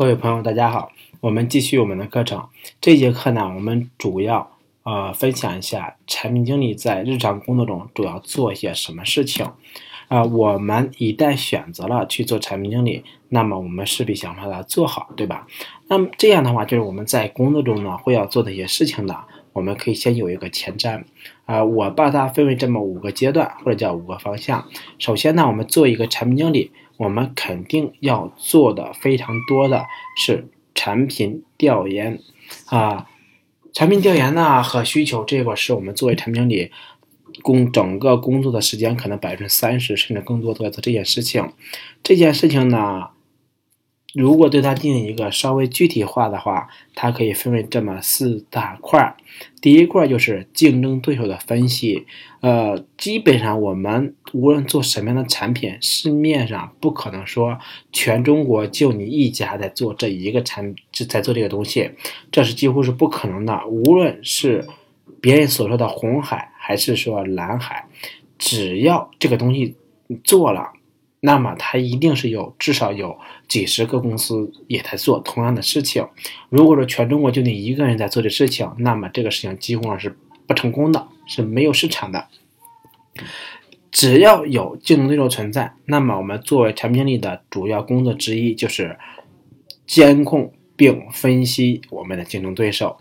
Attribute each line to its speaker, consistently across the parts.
Speaker 1: 各位朋友，大家好，我们继续我们的课程。这节课呢，我们主要呃分享一下产品经理在日常工作中主要做一些什么事情。啊，我们一旦选择了去做产品经理，那么我们势必想把它做好，对吧？那么这样的话，就是我们在工作中呢会要做的一些事情的，我们可以先有一个前瞻。啊，我把它分为这么五个阶段，或者叫五个方向。首先呢，我们做一个产品经理。我们肯定要做的非常多的是产品调研啊，产品调研呢和需求这块是我们作为产品经理工整个工作的时间可能百分之三十甚至更多都在做这件事情。这件事情呢。如果对它进行一个稍微具体化的话，它可以分为这么四大块儿。第一块就是竞争对手的分析。呃，基本上我们无论做什么样的产品，市面上不可能说全中国就你一家在做这一个产，就在做这个东西，这是几乎是不可能的。无论是别人所说的红海，还是说蓝海，只要这个东西做了。那么它一定是有至少有几十个公司也在做同样的事情。如果说全中国就你一个人在做这事情，那么这个事情几乎上是不成功的，是没有市场的。只要有竞争对手存在，那么我们作为产品经理的主要工作之一就是监控并分析我们的竞争对手。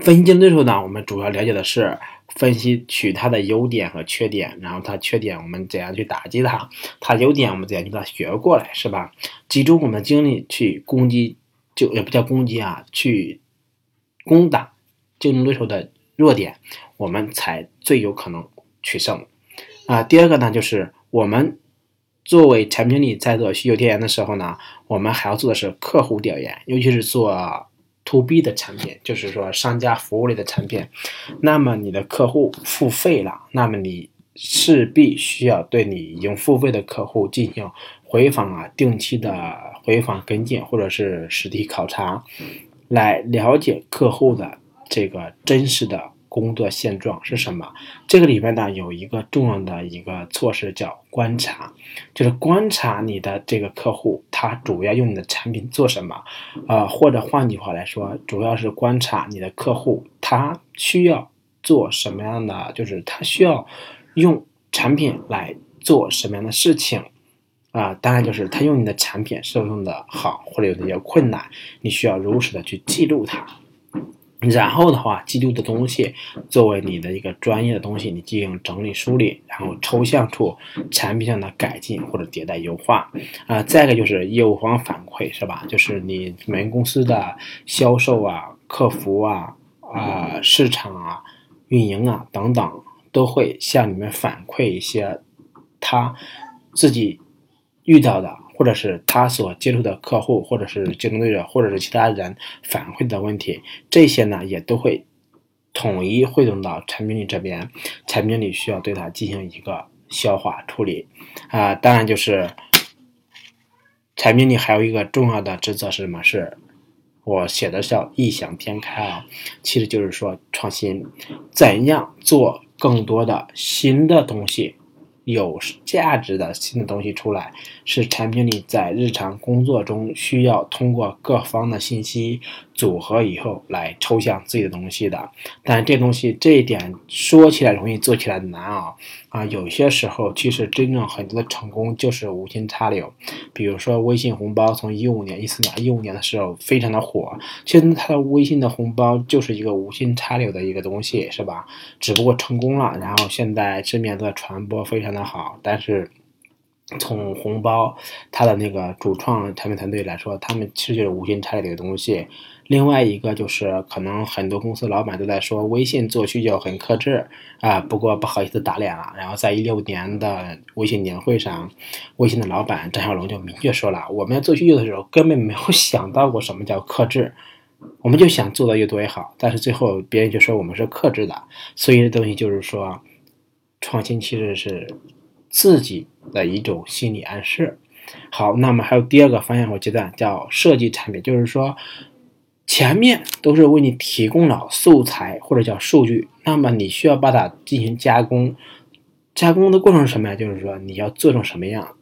Speaker 1: 分析竞争对手呢，我们主要了解的是。分析取它的优点和缺点，然后它缺点我们怎样去打击它，它优点我们怎样去把它学过来，是吧？集中我们的精力去攻击，就也不叫攻击啊，去攻打竞争对手的弱点，我们才最有可能取胜啊。第二个呢，就是我们作为产品经理在做需求调研的时候呢，我们还要做的是客户调研，尤其是做。To B 的产品，就是说商家服务类的产品，那么你的客户付费了，那么你势必需要对你已经付费的客户进行回访啊，定期的回访跟进，或者是实地考察，来了解客户的这个真实的。工作现状是什么？这个里面呢有一个重要的一个措施叫观察，就是观察你的这个客户，他主要用你的产品做什么？呃，或者换句话来说，主要是观察你的客户，他需要做什么样的，就是他需要用产品来做什么样的事情啊？当然就是他用你的产品是用的好，或者有哪些困难，你需要如实的去记录它。然后的话，记录的东西作为你的一个专业的东西，你进行整理梳理，然后抽象出产品上的改进或者迭代优化。啊，再一个就是业务方反馈，是吧？就是你们公司的销售啊、客服啊、啊市场啊、运营啊等等，都会向你们反馈一些他自己遇到的。或者是他所接触的客户，或者是竞争对手，或者是其他人反馈的问题，这些呢也都会统一汇总到产品经理这边，产品经理需要对它进行一个消化处理啊。当然，就是产品经理还有一个重要的职责是什么？是我写的叫异想天开啊，其实就是说创新，怎样做更多的新的东西。有价值的新的东西出来，是产品经理在日常工作中需要通过各方的信息组合以后来抽象自己的东西的。但这东西这一点说起来容易，做起来难啊啊！有些时候其实真正很多的成功就是无心插柳。比如说微信红包，从一五年、一四年、一五年的时候非常的火，其实它的微信的红包就是一个无心插柳的一个东西，是吧？只不过成功了，然后现在知名度的传播非常。的好，但是从红包它的那个主创产品团队来说，他们其实就是无心插柳的东西。另外一个就是，可能很多公司老板都在说微信做需求很克制啊，不过不好意思打脸了。然后在一六年的微信年会上，微信的老板张小龙就明确说了，我们要做需求的时候根本没有 想到过什么叫克制，我们就想做的越多越好。但是最后别人就说我们是克制的，所以这东西就是说。创新其实是自己的一种心理暗示。好，那么还有第二个方向或阶段叫设计产品，就是说前面都是为你提供了素材或者叫数据，那么你需要把它进行加工。加工的过程是什么呀？就是说你要做成什么样，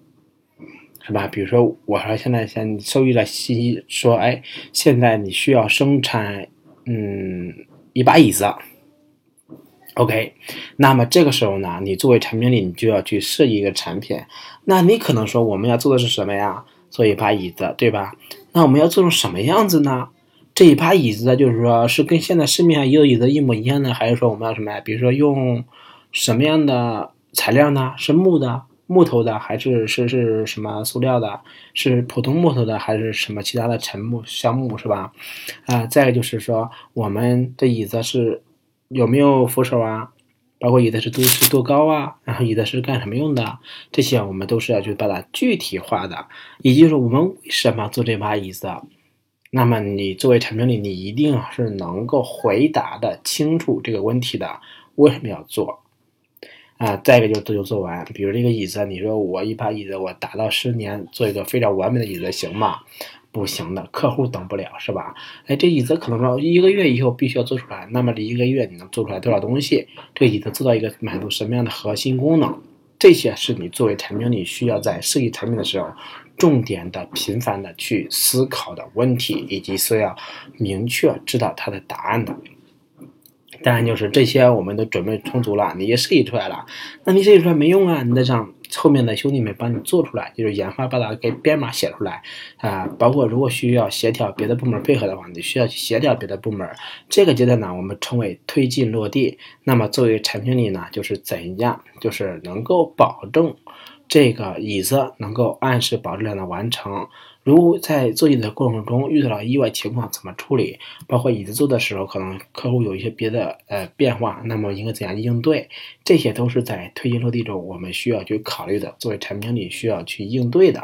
Speaker 1: 是吧？比如说，我说现在先收集了信息说，哎，现在你需要生产，嗯，一把椅子。OK，那么这个时候呢，你作为产品经理，你就要去设计一个产品。那你可能说，我们要做的是什么呀？做一把椅子，对吧？那我们要做成什么样子呢？这一把椅子呢，就是说是跟现在市面上有椅子一模一样的，还是说我们要什么呀？比如说用什么样的材料呢？是木的、木头的，还是是是什么塑料的？是普通木头的，还是什么其他的沉木、橡木，是吧？啊，再一个就是说，我们的椅子是有没有扶手啊？包括椅子是多是多高啊？然后椅子是干什么用的？这些我们都是要去把它具体化的，也就是我们为什么做这把椅子？那么你作为产品经理，你一定是能够回答的清楚这个问题的，为什么要做？啊，再一个就是这就做完。比如这个椅子，你说我一把椅子我打到十年做一个非常完美的椅子行吗？不行的，客户等不了是吧？哎，这椅子可能说一个月以后必须要做出来，那么这一个月你能做出来多少东西？这个椅子做到一个满足什么样的核心功能？这些是你作为产品经理需要在设计产品的时候，重点的、频繁的去思考的问题，以及是要明确知道它的答案的。当然，就是这些我们都准备充足了，你也设计出来了，那你设计出来没用啊，你得让后面的兄弟们帮你做出来，就是研发把它给编码写出来啊。包括如果需要协调别的部门配合的话，你需要去协调别的部门。这个阶段呢，我们称为推进落地。那么作为产品经理呢，就是怎样，就是能够保证这个椅子能够按时保质量的完成。如在做椅子的过程中遇到了意外情况，怎么处理？包括椅子做的时候，可能客户有一些别的呃变化，那么应该怎样应对？这些都是在推进落地中我们需要去考虑的，作为产品经理需要去应对的。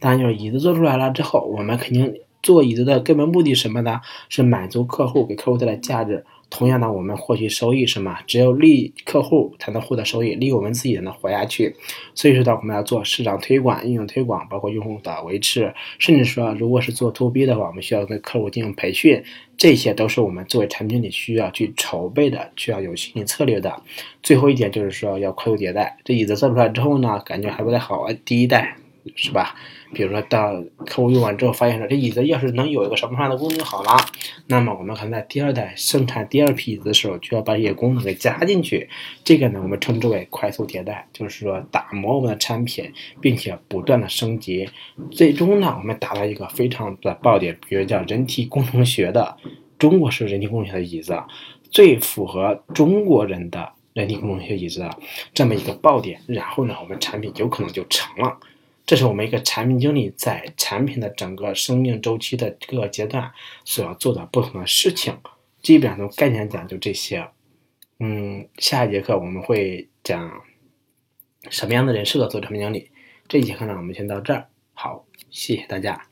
Speaker 1: 当然，就是椅子做出来了之后，我们肯定做椅子的根本目的什么呢？是满足客户，给客户带来价值。同样呢，我们获取收益什么？只有利客户才能获得收益，利我们自己才能活下去。所以说呢，我们要做市场推广、应用推广，包括用户的维持，甚至说，如果是做 to B 的话，我们需要跟客户进行培训，这些都是我们作为产品经理需要去筹备的，需要有心理策略的。最后一点就是说，要快速迭代。这椅子做出来之后呢，感觉还不太好，第一代。是吧？比如说到客户用完之后，发现说这椅子要是能有一个什么样的功能好了，那么我们可能在第二代生产第二批椅子的时候，就要把这些功能给加进去。这个呢，我们称之为快速迭代，就是说打磨我们的产品，并且不断的升级，最终呢，我们达到一个非常的爆点，比如叫人体工程学的中国式人体工程学的椅子，最符合中国人的人体工程学椅子的这么一个爆点，然后呢，我们产品有可能就成了。这是我们一个产品经理在产品的整个生命周期的各个阶段所要做的不同的事情，基本上从概念讲就这些。嗯，下一节课我们会讲什么样的人适合做产品经理。这一节课呢，我们先到这儿。好，谢谢大家。